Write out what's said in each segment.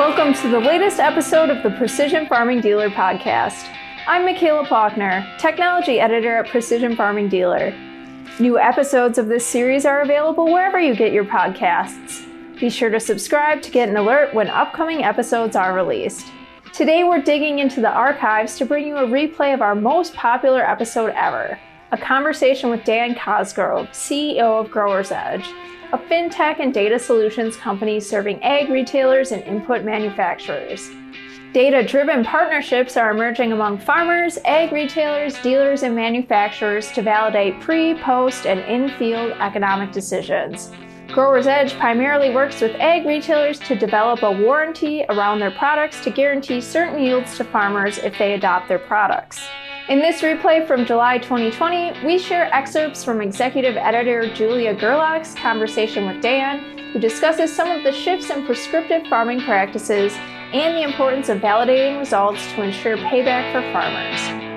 Welcome to the latest episode of the Precision Farming Dealer podcast. I'm Michaela Paukner, technology editor at Precision Farming Dealer. New episodes of this series are available wherever you get your podcasts. Be sure to subscribe to get an alert when upcoming episodes are released. Today, we're digging into the archives to bring you a replay of our most popular episode ever a conversation with Dan Cosgrove, CEO of Growers Edge a fintech and data solutions company serving ag retailers and input manufacturers. Data driven partnerships are emerging among farmers, ag retailers, dealers, and manufacturers to validate pre, post, and in field economic decisions. Growers Edge primarily works with ag retailers to develop a warranty around their products to guarantee certain yields to farmers if they adopt their products. In this replay from July 2020, we share excerpts from executive editor Julia Gerlach's conversation with Dan, who discusses some of the shifts in prescriptive farming practices and the importance of validating results to ensure payback for farmers.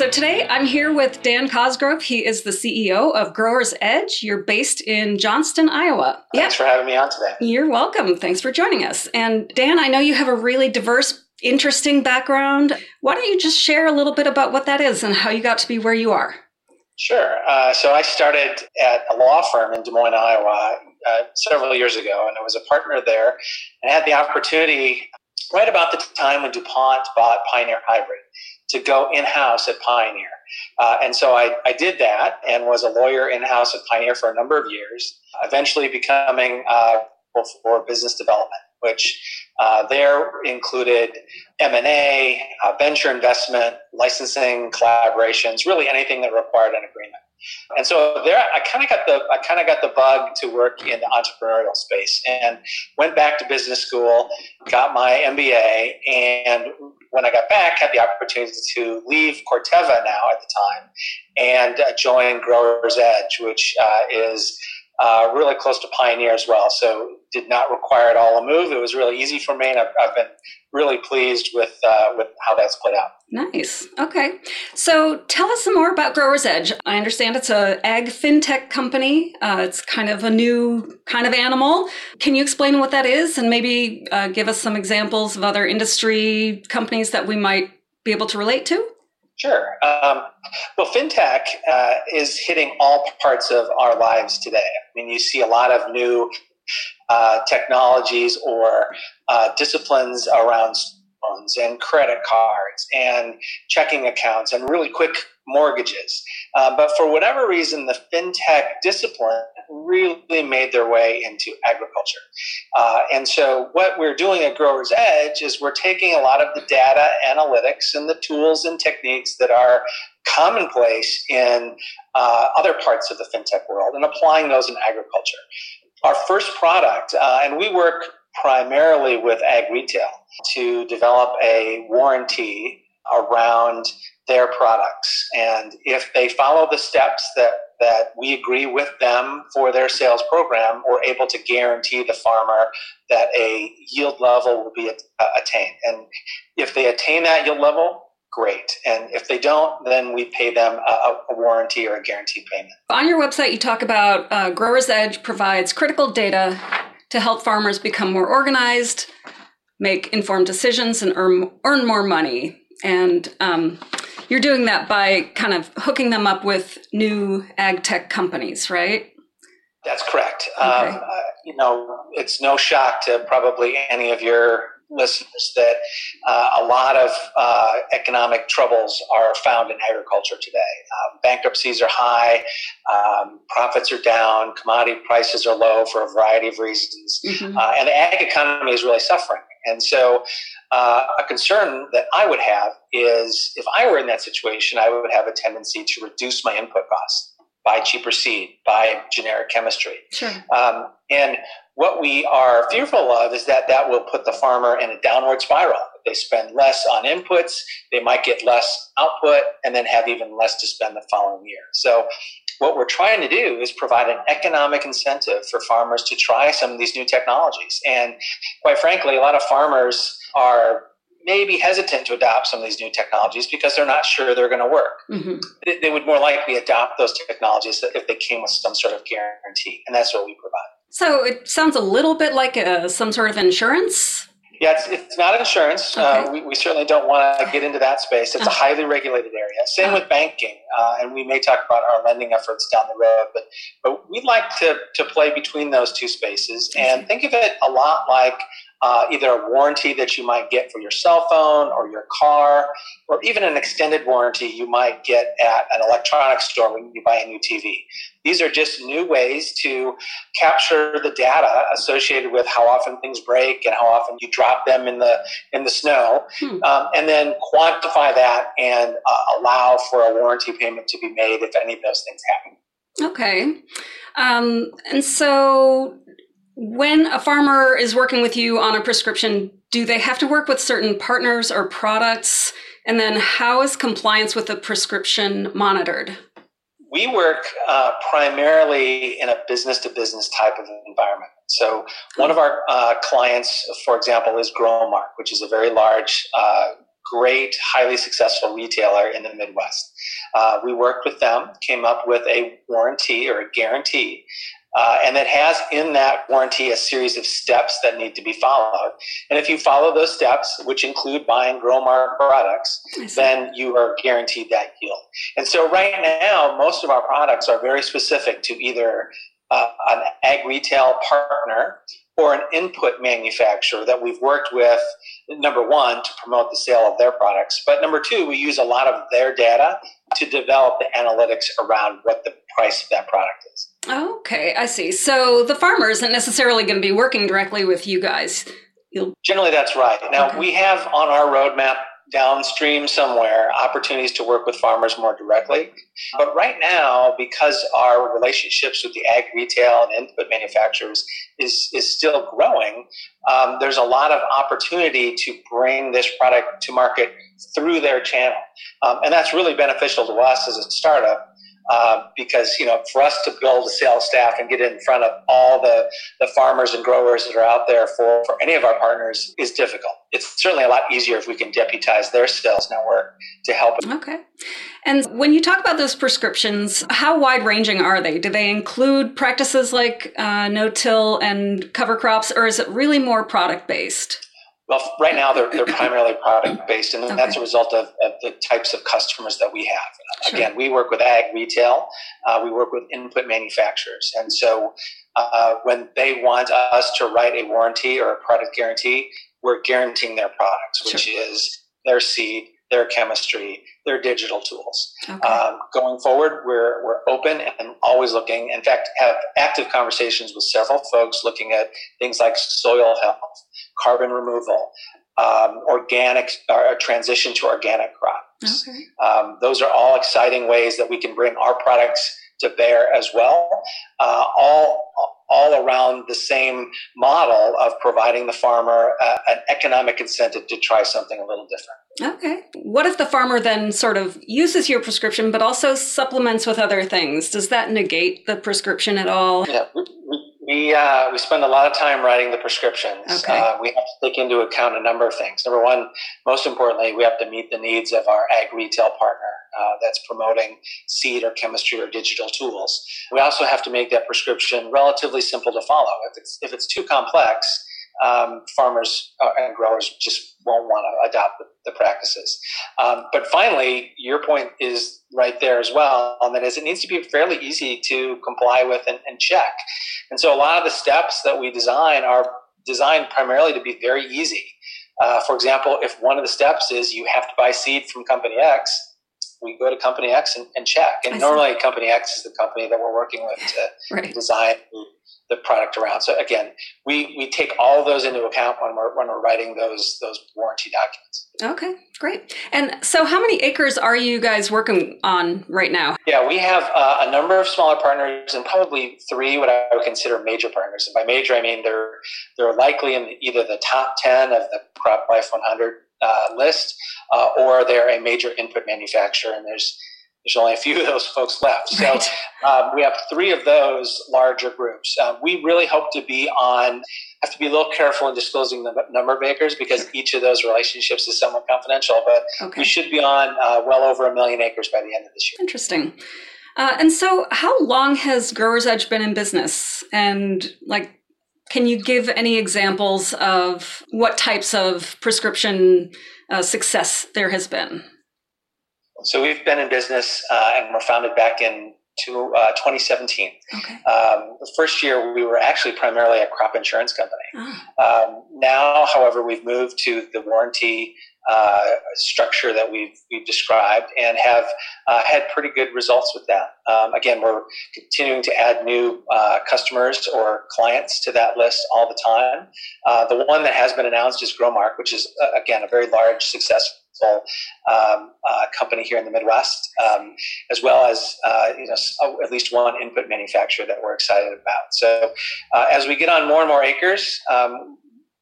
So today I'm here with Dan Cosgrove. He is the CEO of Growers Edge. You're based in Johnston, Iowa. Thanks for having me on today. You're welcome. Thanks for joining us. And Dan, I know you have a really diverse, interesting background. Why don't you just share a little bit about what that is and how you got to be where you are? Sure. Uh, so I started at a law firm in Des Moines, Iowa, uh, several years ago, and I was a partner there. And I had the opportunity right about the time when DuPont bought Pioneer Hi-Bred to go in house at Pioneer. Uh, and so I, I did that and was a lawyer in house at Pioneer for a number of years, eventually becoming uh, for business development, which uh, there included M&A, uh, venture investment, licensing, collaborations, really anything that required an agreement. And so there, I kind of got the I kind of got the bug to work in the entrepreneurial space, and went back to business school, got my MBA, and when I got back, had the opportunity to leave Corteva now at the time and uh, join Growers Edge, which uh, is uh, really close to Pioneer as well. So did not require at all a move. It was really easy for me, and I've, I've been really pleased with uh, with how that's played out. Nice. Okay. So tell us some more about Growers Edge. I understand it's a ag fintech company. Uh, it's kind of a new kind of animal. Can you explain what that is, and maybe uh, give us some examples of other industry companies that we might be able to relate to? Sure. Um, well, fintech uh, is hitting all parts of our lives today. I mean, you see a lot of new uh, technologies or uh, disciplines around loans and credit cards and checking accounts and really quick mortgages. Uh, but for whatever reason, the fintech discipline really made their way into agriculture. Uh, and so, what we're doing at Growers Edge is we're taking a lot of the data analytics and the tools and techniques that are commonplace in uh, other parts of the fintech world and applying those in agriculture. Our first product, uh, and we work primarily with ag retail to develop a warranty around their products. And if they follow the steps that, that we agree with them for their sales program, we're able to guarantee the farmer that a yield level will be uh, attained. And if they attain that yield level, great. And if they don't, then we pay them a, a warranty or a guarantee payment. On your website, you talk about uh, Growers Edge provides critical data to help farmers become more organized, make informed decisions, and earn, earn more money. And um, you're doing that by kind of hooking them up with new ag tech companies, right? That's correct. Okay. Um, uh, you know, it's no shock to probably any of your listeners that uh, a lot of uh, economic troubles are found in agriculture today. Um, bankruptcies are high, um, profits are down, commodity prices are low for a variety of reasons, mm-hmm. uh, and the ag economy is really suffering. And so, uh, a concern that I would have is if I were in that situation, I would have a tendency to reduce my input costs, buy cheaper seed, buy generic chemistry. Sure. Um, and what we are fearful of is that that will put the farmer in a downward spiral. They spend less on inputs, they might get less output, and then have even less to spend the following year. So, what we're trying to do is provide an economic incentive for farmers to try some of these new technologies. And quite frankly, a lot of farmers are may be hesitant to adopt some of these new technologies because they're not sure they're going to work. Mm-hmm. They, they would more likely adopt those technologies if they came with some sort of guarantee, and that's what we provide. So it sounds a little bit like a, some sort of insurance. Yeah, it's, it's not insurance. Uh, okay. Uh, we, we certainly don't want to get into that space. It's a uh-huh. highly regulated area. Same uh-huh. with banking, uh, and we may talk about our lending efforts down the road. But but we'd like to to play between those two spaces and think of it a lot like uh, either a warranty that you might get for your cell phone or your car, or even an extended warranty you might get at an electronics store when you buy a new TV. These are just new ways to capture the data associated with how often things break and how often you drop them in the in the snow, hmm. um, and then quantify that and uh, allow for a warranty payment to be made if any of those things happen. Okay. Um, and so when a farmer is working with you on a prescription, do they have to work with certain partners or products? And then how is compliance with the prescription monitored? We work uh, primarily in a business to business type of environment. So, one of our uh, clients, for example, is Growmark, which is a very large, uh, great, highly successful retailer in the Midwest. Uh, we worked with them, came up with a warranty or a guarantee uh, and it has in that warranty a series of steps that need to be followed. And if you follow those steps, which include buying Growmark products, then you are guaranteed that yield. And so right now, most of our products are very specific to either uh, an ag retail partner or an input manufacturer that we've worked with, number one, to promote the sale of their products. But number two, we use a lot of their data to develop the analytics around what the price of that product is. Okay, I see. So the farmer isn't necessarily going to be working directly with you guys. You'll... Generally, that's right. Now, okay. we have on our roadmap downstream somewhere opportunities to work with farmers more directly. But right now, because our relationships with the ag retail and input manufacturers is, is still growing, um, there's a lot of opportunity to bring this product to market through their channel. Um, and that's really beneficial to us as a startup uh, because you know for us to build a sales staff and get in front of all the, the farmers and growers that are out there for, for any of our partners is difficult. It's certainly a lot easier if we can deputize their sales network to help okay. And when you talk about those prescriptions how wide ranging are they? Do they include practices like uh, no-till and cover crops or is it really more product based well, right now they're, they're primarily product based, and okay. that's a result of, of, the types of customers that we have. Sure. Again, we work with ag retail, uh, we work with input manufacturers, and so uh, when they want us to write a warranty or a product guarantee, we're guaranteeing their products, which sure. is their seed, their chemistry, their digital tools. Okay. Um, going forward, we're, we're open and always looking. In fact, have active conversations with several folks looking at things like soil health, carbon removal, um, organic or transition to organic crops. Okay. Um, those are all exciting ways that we can bring our products to bear as well. Uh, all all around the same model of providing the farmer uh, an economic incentive to try something a little different. Okay. What if the farmer then sort of uses your prescription but also supplements with other things? Does that negate the prescription at all? Yeah, we uh, we spend a lot of time writing the prescriptions. Okay. Uh, we have to take into account a number of things. Number one, most importantly, we have to meet the needs of our ag retail partner uh, that's promoting seed or chemistry or digital tools. We also have to make that prescription relatively simple to follow. If it's if it's too complex, um, farmers uh, and growers just won't want to adopt the, the practices. Um, but finally, your point is right there as well, and that is it needs to be fairly easy to comply with and, and check. And so a lot of the steps that we design are designed primarily to be very easy. Uh, for example, if one of the steps is you have to buy seed from company X, we go to company X and, and check. And normally, company X is the company that we're working with to right. design the product around. So again, we, we take all of those into account when we're when we're writing those those warranty documents. Okay, great. And so, how many acres are you guys working on right now? Yeah, we have uh, a number of smaller partners and probably three what I would consider major partners. And by major, I mean they're they're likely in either the top ten of the Crop Life 100 uh, list, uh, or they're a major input manufacturer. And there's there's only a few of those folks left. So um, we have three of those larger groups. Um, we really hope to be on, have to be a little careful in disclosing the number of acres because each of those relationships is somewhat confidential, but okay. we should be on uh, well over a million acres by the end of this year. Interesting. Uh, and so, how long has Growers Edge been in business? And like, can you give any examples of what types of prescription uh, success there has been? So we've been in business uh, and we're founded back in to, uh, 2017. Okay. Um, the first year we were actually primarily a crop insurance company. Oh. Um, now, however, we've moved to the warranty uh, structure that we've, we've described and have uh, had pretty good results with that. Um, again, we're continuing to add new uh, customers or clients to that list all the time. Uh, the one that has been announced is Growmark, which is, uh, again, a very large, successful um, uh, company here in the Midwest, um, as well as uh, you know oh, at least one input manufacturer that we're excited about. So uh, as we get on more and more acres, um,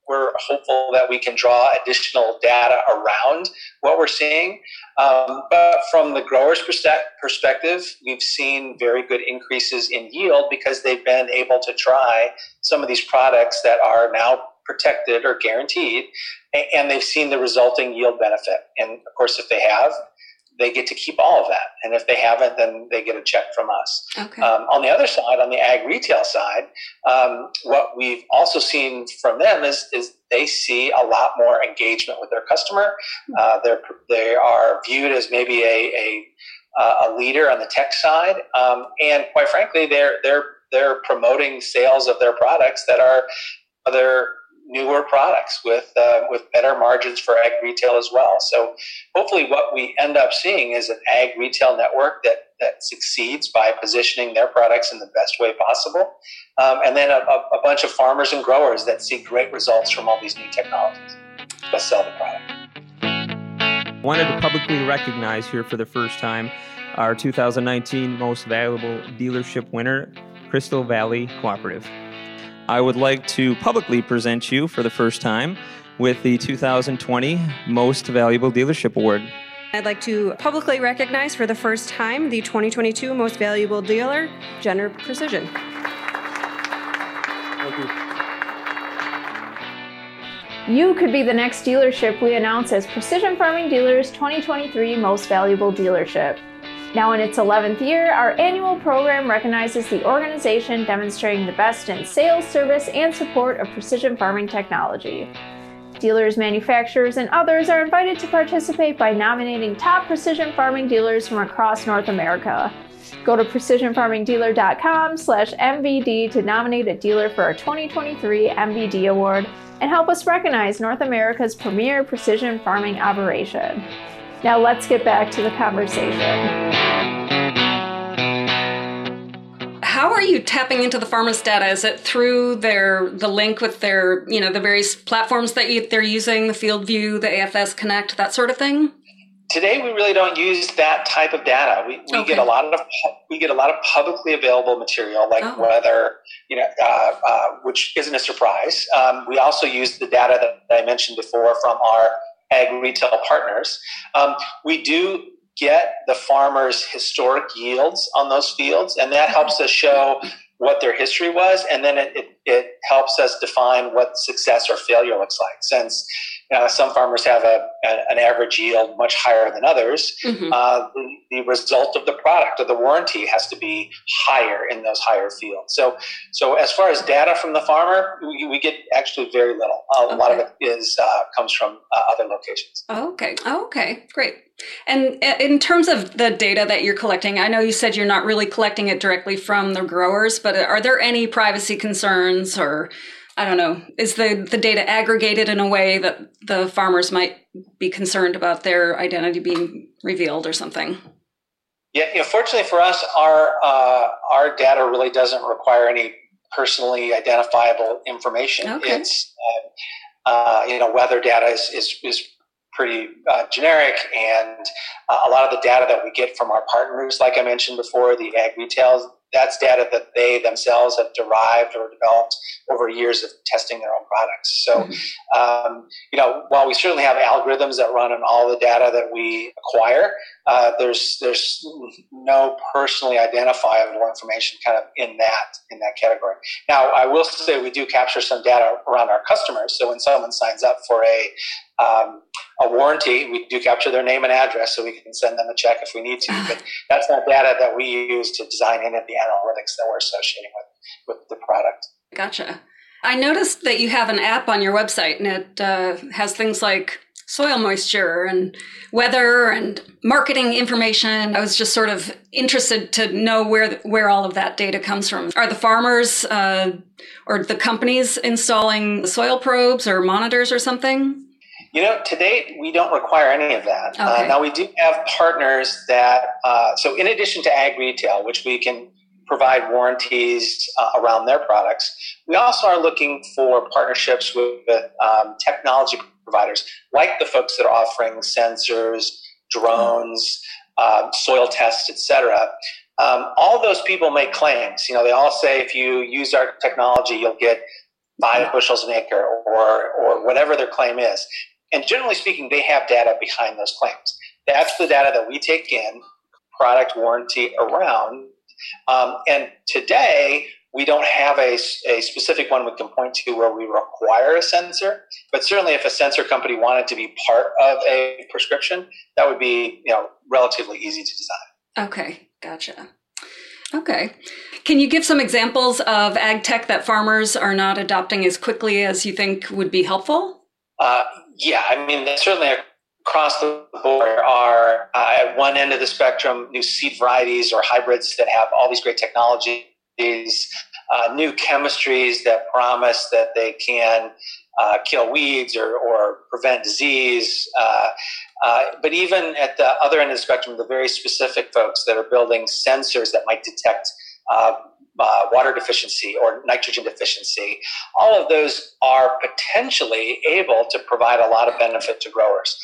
we're hopeful that we can draw additional data around what we're seeing. Um, but from the grower's perspective, we've seen very good increases in yield because they've been able to try some of these products that are now protected or guaranteed, and they've seen the resulting yield benefit. And of course, if they have, they get to keep all of that. And if they haven't, then they get a check from us. Okay. Um, on the other side, on the ag retail side, um, what we've also seen from them is, is they see a lot more engagement with their customer. Hmm. Uh, they're, they are viewed as maybe a, a, a leader on the tech side. Um, and quite frankly, they're, they're, they're promoting sales of their products that are other newer products with uh, with better margins for ag retail as well. So hopefully, what we end up seeing is an ag retail network that that succeeds by positioning their products in the best way possible, um, and then a, a, bunch of farmers and growers that see great results from all these new technologies. Let's sell the product. Wanted to publicly recognize here for the first time our 2019 Most Valuable Dealership winner, Crystal Valley Cooperative. I would like to publicly present you for the first time with the 2020 Most Valuable Dealership Award. I'd like to publicly recognize for the first time the 2022 Most Valuable Dealer, Jenner Precision. Thank you. You could be the next dealership we announce as Precision Farming Dealers 2023 Most Valuable Dealership. Now, in its 11th year, our annual program recognizes the organization demonstrating the best in sales, service, and support of precision farming technology. Dealers, manufacturers, and others are invited to participate by nominating top precision farming dealers from across North America. Go to precisionfarmingdealer.com slash MVD to nominate a dealer for our 2023 MVD Award and help us recognize North America's premier precision farming operation. Now let's get back to the conversation. How are you tapping into the farmers' data? Is it through their the link with their you know the various platforms that you, they're using, the FieldView, the AFS Connect, that sort of thing? Today, we really don't use that type of data. We, we okay. get a lot of we get a lot of publicly available material, like oh. weather, you know, uh, uh, which isn't a surprise. Um, we also use the data that I mentioned before from our ag retail partners. Um, we do get the farmers' historic yields on those fields, and that helps us show what their history was, and then it, it, it helps us define what success or failure looks like. Since uh, some farmers have a, a, an average yield much higher than others, mm-hmm. uh, the, the, result of the product or the warranty has to be higher in those higher fields. So, so as far as data from the farmer, we, we get actually very little. A okay. lot of it is uh, comes from uh, other locations. okay. okay. Great. And uh, in terms of the data that you're collecting, I know you said you're not really collecting it directly from the growers, but are there any privacy concerns or I don't know, is the, the data aggregated in a way that the farmers might be concerned about their identity being revealed or something? Yeah, you know, fortunately for us, our uh, our data really doesn't require any personally identifiable information. Okay. It's uh, uh, you know weather data is is, is pretty uh, generic, and uh, a lot of the data that we get from our partners, like I mentioned before, the ag retail that's data that they themselves have derived or developed over years of testing their own products. So, mm-hmm. um, you know, while we certainly have algorithms that run on all the data that we acquire, uh, there's there's no personally identifiable information kind of in that in that category. Now, I will say we do capture some data around our customers. So when someone signs up for a um, a warranty, we do capture their name and address so we can send them a check if we need to. But that's not data that we use to design any of the analytics that we're associating with, with the product. Gotcha. I noticed that you have an app on your website and it uh, has things like soil moisture and weather and marketing information. I was just sort of interested to know where where all of that data comes from. Are the farmers uh, or the companies installing soil probes or monitors or something? You know, to date, we don't require any of that. Uh, okay. Uh, now, we do have partners that, uh, so in addition to ag retail, which we can provide warranties uh, around their products, we also are looking for partnerships with um, technology providers, like the folks that are offering sensors, drones, um, soil tests, etc. Um, all those people make claims. You know, they all say if you use our technology, you'll get five bushels an acre or or whatever their claim is. And generally speaking, they have data behind those claims. That's the data that we take in, product warranty around. Um, and today, we don't have a, a specific one we can point to where we require a sensor. But certainly, if a sensor company wanted to be part of a prescription, that would be you know relatively easy to design. Okay, gotcha. Okay. Can you give some examples of ag tech that farmers are not adopting as quickly as you think would be helpful? Uh, yeah, I mean, certainly across the board are uh, at one end of the spectrum new seed varieties or hybrids that have all these great technologies, uh, new chemistries that promise that they can uh, kill weeds or, or prevent disease. Uh, uh, but even at the other end of the spectrum, the very specific folks that are building sensors that might detect uh, water deficiency or nitrogen deficiency, all of those are potentially able to provide a lot of benefit to growers.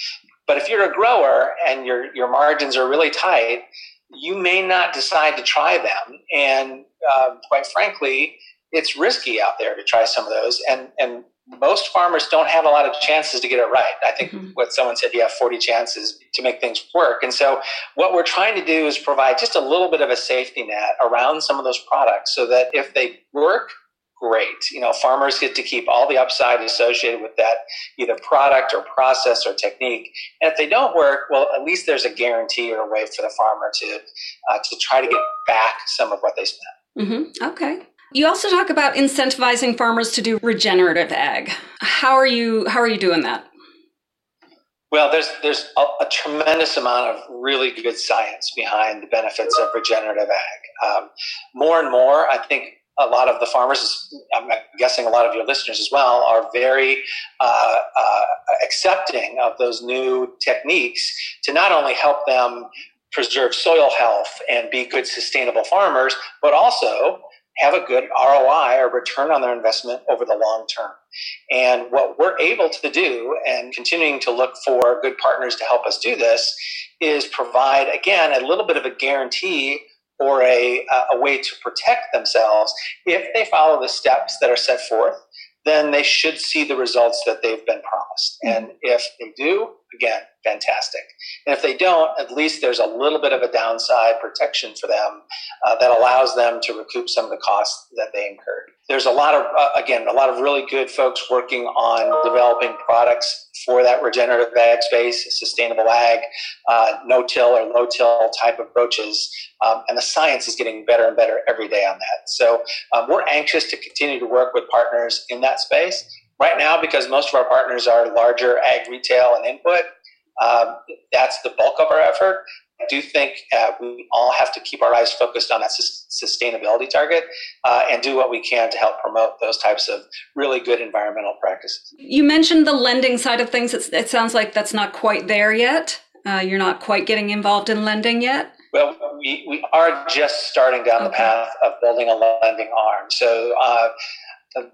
But if you're a grower and your, your margins are really tight, you may not decide to try them. And uh, quite frankly, it's risky out there to try some of those. And, and most farmers don't have a lot of chances to get it right. I think mm-hmm. what someone said, you have 40 chances to make things work. And so, what we're trying to do is provide just a little bit of a safety net around some of those products so that if they work, great. You know, farmers get to keep all the upside associated with that either product or process or technique. And if they don't work, well, at least there's a guarantee or a way for the farmer to uh, to try to get back some of what they spent. Mm-hmm. Okay. You also talk about incentivizing farmers to do regenerative ag. How are you how are you doing that? Well, there's there's a, a tremendous amount of really good science behind the benefits of regenerative ag. Um, more and more, I think a lot of the farmers, I'm guessing a lot of your listeners as well, are very uh, uh, accepting of those new techniques to not only help them preserve soil health and be good sustainable farmers, but also have a good ROI or return on their investment over the long term. And what we're able to do and continuing to look for good partners to help us do this is provide, again, a little bit of a guarantee or a, a way to protect themselves if they follow the steps that are set forth then they should see the results that they've been promised. Mm-hmm. And if they do, again, fantastic. And if they don't, at least there's a little bit of a downside protection for them uh, that allows them to recoup some of the costs that they incurred. There's a lot of, uh, again, a lot of really good folks working on developing products for that regenerative ag space, sustainable ag, uh, no-till or low-till type approaches. Um, and the science is getting better and better every day on that. So um, we're anxious to continue to work with partners in that space. Right now, because most of our partners are larger ag retail and input, um, that's the bulk of our effort. I do think uh, we all have to keep our eyes focused on that sustainability target uh, and do what we can to help promote those types of really good environmental practices. You mentioned the lending side of things. It's, it sounds like that's not quite there yet. Uh, you're not quite getting involved in lending yet. Well, we, we are just starting down okay. the path of building a lending arm. So uh,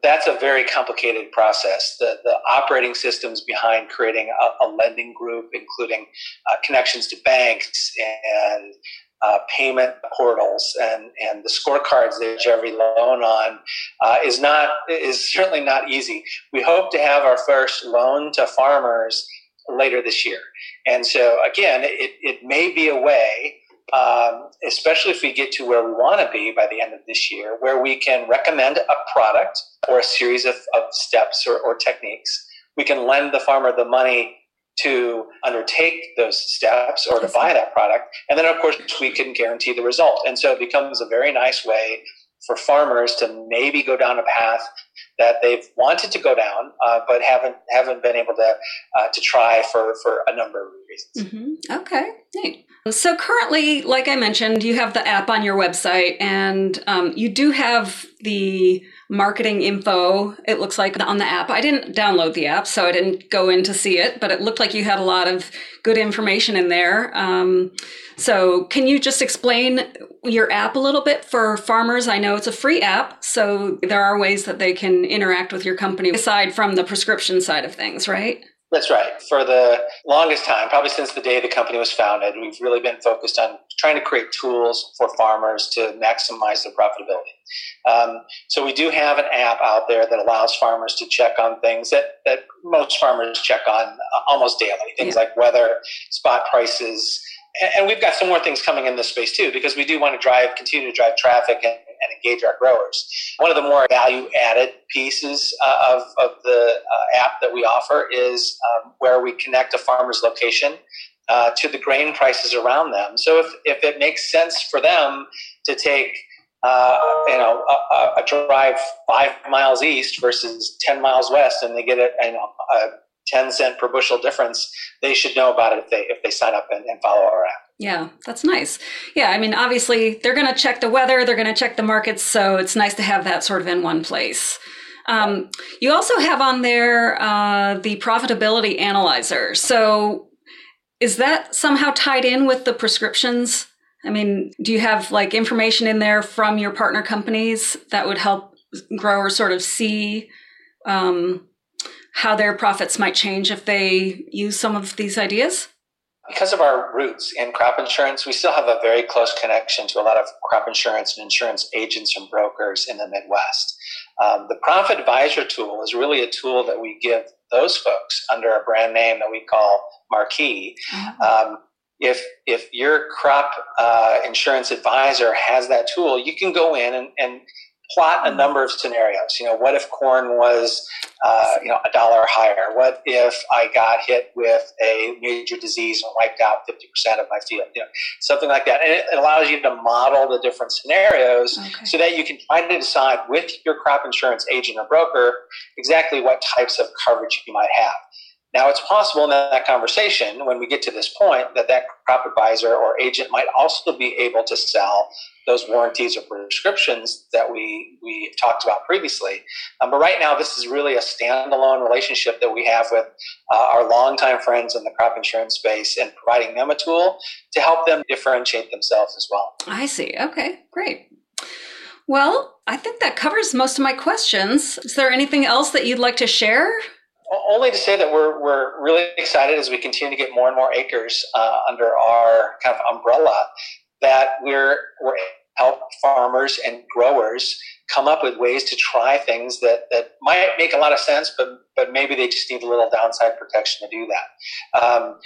that's a very complicated process. The, the operating systems behind creating a, a lending group, including uh, connections to banks and uh, payment portals and, and the scorecards that every loan on uh, is not is certainly not easy. We hope to have our first loan to farmers later this year, and so again, it, it may be a way. Um, especially if we get to where we want to be by the end of this year, where we can recommend a product or a series of, of steps or, or techniques. We can lend the farmer the money to undertake those steps or to buy that product. And then, of course, we can guarantee the result. And so it becomes a very nice way for farmers to maybe go down a path that they've wanted to go down, uh, but haven't haven't been able to uh, to try for for a number of reasons. Mm-hmm. Okay, neat. So currently, like I mentioned, you have the app on your website, and um, you do have the marketing info, it looks like on the app. I didn't download the app, so I didn't go in to see it, but it looked like you had a lot of good information in there. Um, so, can you just explain your app a little bit for farmers? I know it's a free app, so there are ways that they can interact with your company aside from the prescription side of things, right? That's right. For the longest time, probably since the day the company was founded, we've really been focused on trying to create tools for farmers to maximize their profitability. Um, so we do have an app out there that allows farmers to check on things that, that most farmers check on almost daily, things yeah. like weather, spot prices, and we've got some more things coming in this space too, because we do want to drive, continue to drive traffic and, and engage our growers. One of the more value added pieces uh, of, of the uh, app that we offer is um, where we connect a farmer's location uh, to the grain prices around them. So if, if it makes sense for them to take uh, you know, a, a, drive five miles east versus 10 miles west and they get a, you a 10 cent per bushel difference, they should know about it if they if they sign up and, and follow our app. Yeah, that's nice. Yeah, I mean, obviously they're going to check the weather, they're going to check the markets, so it's nice to have that sort of in one place. Um, you also have on there uh, the profitability analyzer. So, is that somehow tied in with the prescriptions? I mean, do you have like information in there from your partner companies that would help growers sort of see um, how their profits might change if they use some of these ideas? Because of our roots in crop insurance, we still have a very close connection to a lot of crop insurance and insurance agents and brokers in the Midwest. Um, the Profit Advisor tool is really a tool that we give those folks under a brand name that we call Marquee. Mm-hmm. Um, if if your crop uh, insurance advisor has that tool, you can go in and, and plot a number of scenarios. You know, what if corn was, uh, you know, a dollar higher? What if I got hit with a major disease and wiped out 50% of my field? You know, something like that. And it allows you to model the different scenarios okay. so that you can try to decide with your crop insurance agent or broker exactly what types of coverage you might have. Now, it's possible in that conversation, when we get to this point, that that crop advisor or agent might also be able to sell those warranties or prescriptions that we we talked about previously. Um, but right now, this is really a standalone relationship that we have with uh, our longtime friends in the crop insurance space, and providing them a tool to help them differentiate themselves as well. I see. Okay, great. Well, I think that covers most of my questions. Is there anything else that you'd like to share? only to say that we're, we're really excited as we continue to get more and more acres uh, under our kind of umbrella that we're, we're help farmers and growers come up with ways to try things that, that might make a lot of sense, but, but maybe they just need a little downside protection to do that. Um,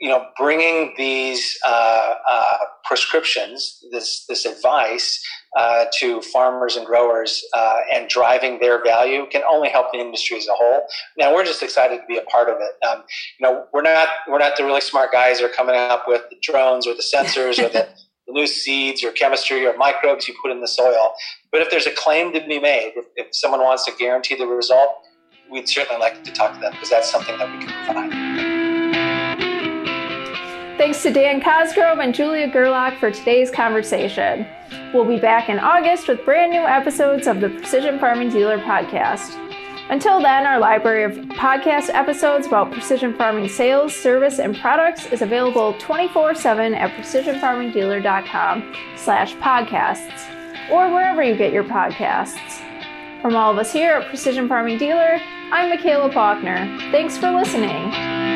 you know, bringing these uh, uh, prescriptions, this this advice uh, to farmers and growers, uh, and driving their value can only help the industry as a whole. Now, we're just excited to be a part of it. Um, you know, we're not we're not the really smart guys who are coming up with the drones or the sensors or the, new seeds or chemistry or microbes you put in the soil. But if there's a claim to be made, if, if someone wants to guarantee the result, we'd certainly like to talk to them because that's something that we can provide. Thanks to Dan Cosgrove and Julia Gerlach for today's conversation. We'll be back in August with brand new episodes of the Precision Farming Dealer podcast. Until then, our library of podcast episodes about precision farming sales, service, and products is available 24-7 at precisionfarmingdealer.com slash podcasts or wherever you get your podcasts. From all of us here at Precision Farming Dealer, I'm Michaela Paukner. Thanks for listening.